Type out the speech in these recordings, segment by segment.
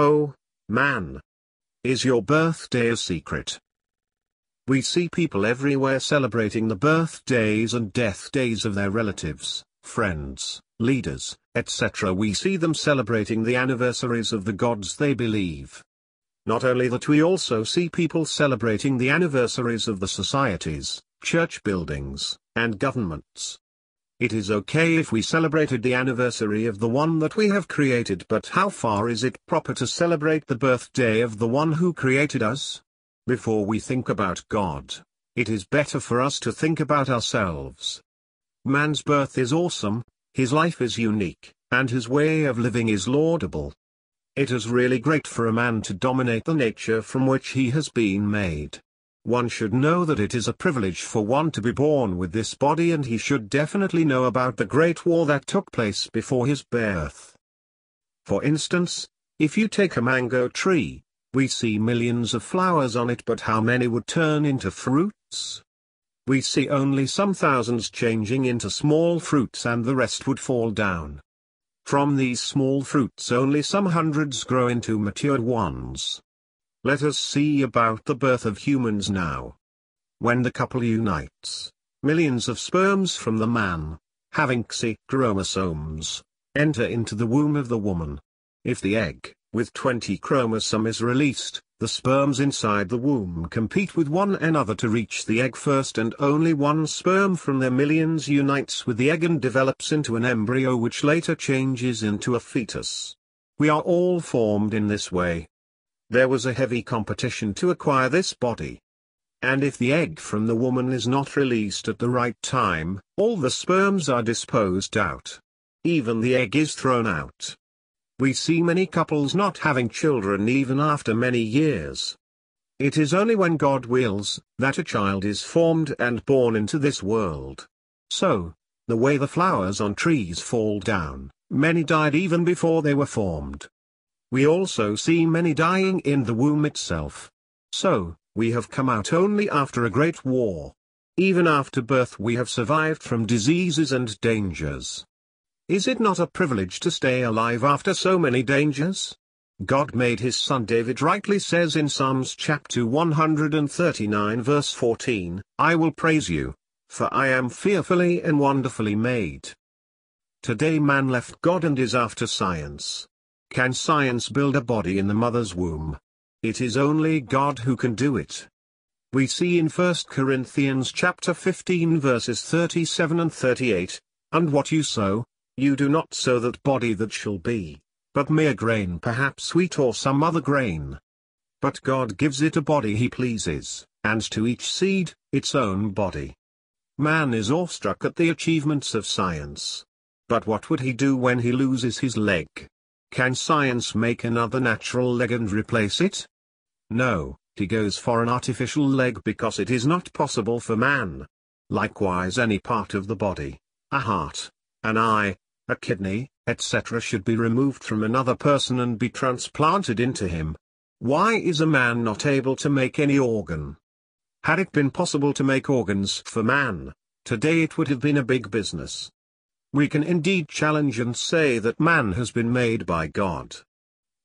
Oh, man. Is your birthday a secret? We see people everywhere celebrating the birthdays and death days of their relatives, friends, leaders, etc. We see them celebrating the anniversaries of the gods they believe. Not only that we also see people celebrating the anniversaries of the societies, church buildings, and governments. It is okay if we celebrated the anniversary of the one that we have created but how far is it proper to celebrate the birthday of the one who created us? Before we think about God, it is better for us to think about ourselves. Man's birth is awesome, his life is unique, and his way of living is laudable. It is really great for a man to dominate the nature from which he has been made. One should know that it is a privilege for one to be born with this body and he should definitely know about the Great War that took place before his birth. For instance, if you take a mango tree, we see millions of flowers on it but how many would turn into fruits? We see only some thousands changing into small fruits and the rest would fall down. From these small fruits only some hundreds grow into mature ones. Let us see about the birth of humans now. When the couple unites, millions of sperms from the man, having X chromosomes, enter into the womb of the woman. If the egg, with 20 chromosomes is released, the sperms inside the womb compete with one another to reach the egg first and only one sperm from their millions unites with the egg and develops into an embryo which later changes into a fetus. We are all formed in this way. There was a heavy competition to acquire this body. And if the egg from the woman is not released at the right time, all the sperms are disposed out. Even the egg is thrown out. We see many couples not having children even after many years. It is only when God wills, that a child is formed and born into this world. So, the way the flowers on trees fall down, many died even before they were formed. We also see many dying in the womb itself. So, we have come out only after a great war. Even after birth we have survived from diseases and dangers. Is it not a privilege to stay alive after so many dangers? God made his son David rightly says in Psalms chapter 139 verse 14, I will praise you, for I am fearfully and wonderfully made. Today man left God and is after science. Can science build a body in the mother's womb? It is only God who can do it. We see in 1 Corinthians chapter 15 verses 37 and 38, And what you sow, you do not sow that body that shall be, but mere grain perhaps wheat or some other grain. But God gives it a body he pleases, and to each seed, its own body. Man is awestruck at the achievements of science. But what would he do when he loses his leg? Can science make another natural leg and replace it? No, he goes for an artificial leg because it is not possible for man. Likewise any part of the body, a heart, an eye, a kidney, etc. should be removed from another person and be transplanted into him. Why is a man not able to make any organ? Had it been possible to make organs for man, today it would have been a big business. We can indeed challenge and say that man has been made by God.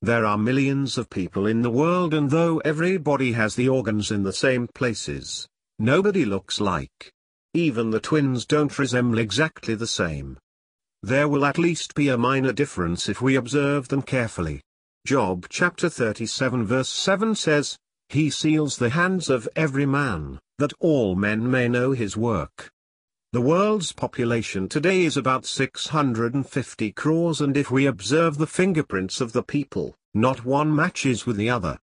There are millions of people in the world and though everybody has the organs in the same places, nobody looks like. Even the twins don't resemble exactly the same. There will at least be a minor difference if we observe them carefully. Job chapter 37 verse 7 says, He seals the hands of every man, that all men may know his work. The world's population today is about 650 crores and if we observe the fingerprints of the people, not one matches with the other.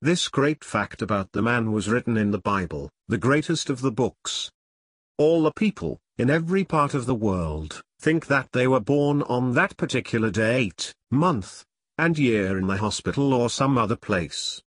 This great fact about the man was written in the Bible, the greatest of the books. All the people, in every part of the world, think that they were born on that particular date, month, and year in the hospital or some other place.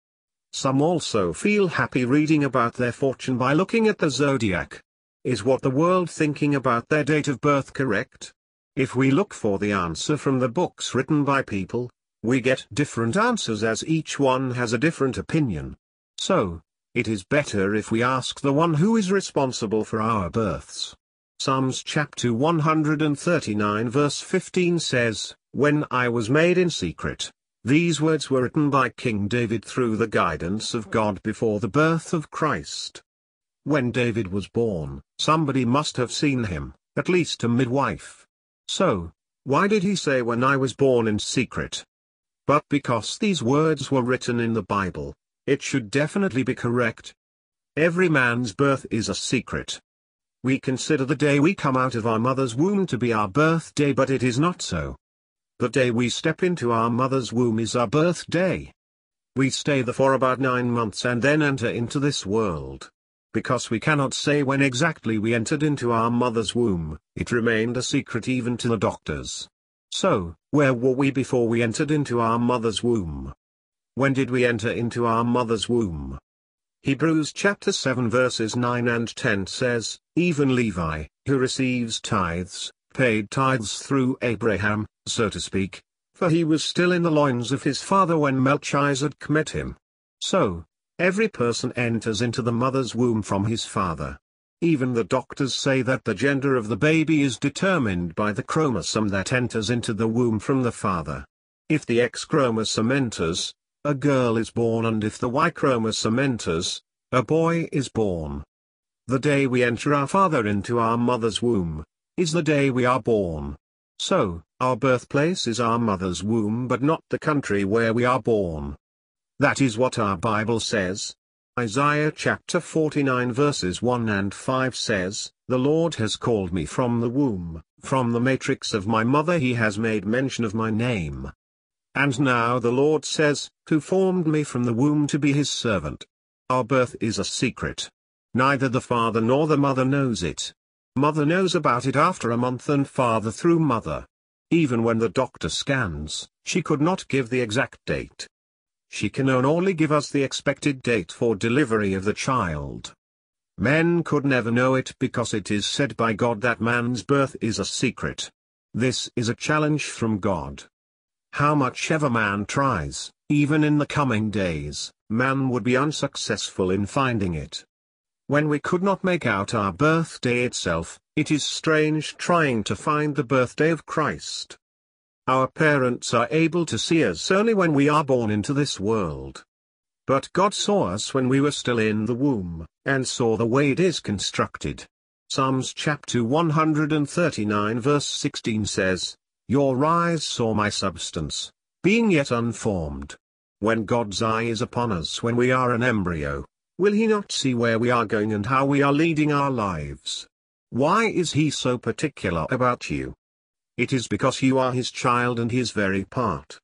Some also feel happy reading about their fortune by looking at the zodiac. Is what the world thinking about their date of birth correct? If we look for the answer from the books written by people, we get different answers as each one has a different opinion. So, it is better if we ask the one who is responsible for our births. Psalms chapter 139 verse 15 says, When I was made in secret, These words were written by King David through the guidance of God before the birth of Christ. When David was born, somebody must have seen him, at least a midwife. So, why did he say when I was born in secret? But because these words were written in the Bible, it should definitely be correct. Every man's birth is a secret. We consider the day we come out of our mother's womb to be our birthday but it is not so. The day we step into our mother's womb is our birthday. We stay there for about nine months and then enter into this world. Because we cannot say when exactly we entered into our mother's womb, it remained a secret even to the doctors. So, where were we before we entered into our mother's womb? When did we enter into our mother's womb? Hebrews chapter 7 verses 9 and 10 says, Even Levi, who receives tithes, paid tithes through Abraham, so to speak, for he was still in the loins of his father when Melchizedek met him. So, every person enters into the mother's womb from his father. Even the doctors say that the gender of the baby is determined by the chromosome that enters into the womb from the father. If the X chromosome enters, a girl is born and if the Y chromosome enters, a boy is born. The day we enter our father into our mother's womb, is the day we are born. So, our birthplace is our mother's womb but not the country where we are born. That is what our Bible says. Isaiah chapter 49 verses 1 and 5 says, The Lord has called me from the womb, from the matrix of my mother he has made mention of my name. And now the Lord says, Who formed me from the womb to be his servant. Our birth is a secret. Neither the father nor the mother knows it. Mother knows about it after a month and father through mother. Even when the doctor scans, she could not give the exact date. She can only give us the expected date for delivery of the child. Men could never know it because it is said by God that man's birth is a secret. This is a challenge from God. How much ever man tries, even in the coming days, man would be unsuccessful in finding it. When we could not make out our birthday itself, it is strange trying to find the birthday of Christ. Our parents are able to see us only when we are born into this world. But God saw us when we were still in the womb, and saw the way it is constructed. Psalms chapter 139 verse 16 says, your eyes saw my substance, being yet unformed. When God's eye is upon us when we are an embryo, will he not see where we are going and how we are leading our lives? Why is he so particular about you? It is because you are his child and his very part.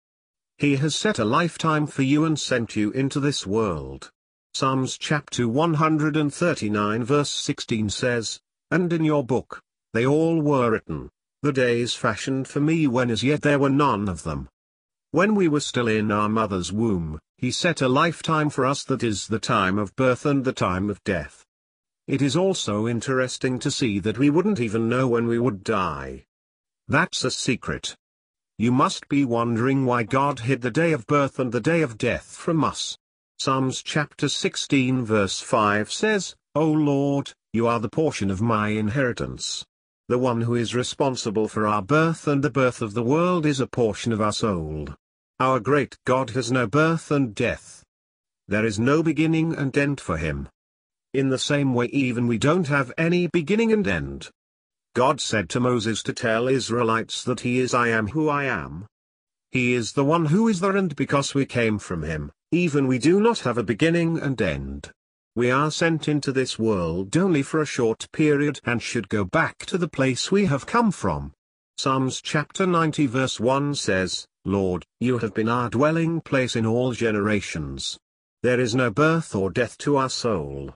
He has set a lifetime for you and sent you into this world. Psalms chapter 139 verse 16 says, And in your book, they all were written, the days fashioned for me when as yet there were none of them. When we were still in our mother's womb, he set a lifetime for us that is the time of birth and the time of death. It is also interesting to see that we wouldn't even know when we would die. That's a secret. You must be wondering why God hid the day of birth and the day of death from us. Psalms chapter 16 verse 5 says, O Lord, you are the portion of my inheritance. The one who is responsible for our birth and the birth of the world is a portion of our soul. Our great God has no birth and death. There is no beginning and end for him. In the same way even we don't have any beginning and end. God said to Moses to tell Israelites that he is I am who I am. He is the one who is there and because we came from him, even we do not have a beginning and end. We are sent into this world only for a short period and should go back to the place we have come from. Psalms chapter 90 verse 1 says, Lord, you have been our dwelling place in all generations. There is no birth or death to our soul.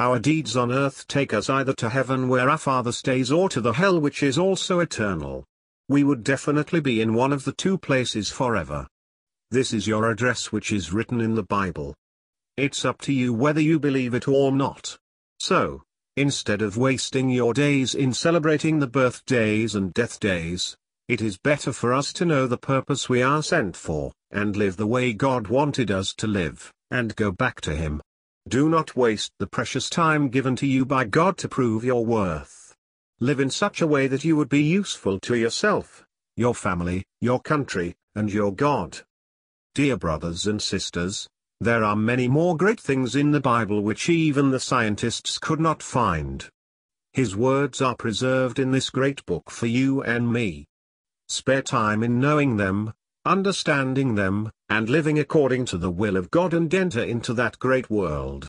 Our deeds on earth take us either to heaven where our Father stays or to the hell which is also eternal. We would definitely be in one of the two places forever. This is your address which is written in the Bible. It's up to you whether you believe it or not. So, instead of wasting your days in celebrating the birthdays and death days, it is better for us to know the purpose we are sent for, and live the way God wanted us to live, and go back to Him. Do not waste the precious time given to you by God to prove your worth. Live in such a way that you would be useful to yourself, your family, your country, and your God. Dear brothers and sisters, there are many more great things in the Bible which even the scientists could not find. His words are preserved in this great book for you and me. Spare time in knowing them, understanding them, and living according to the will of God and enter into that great world.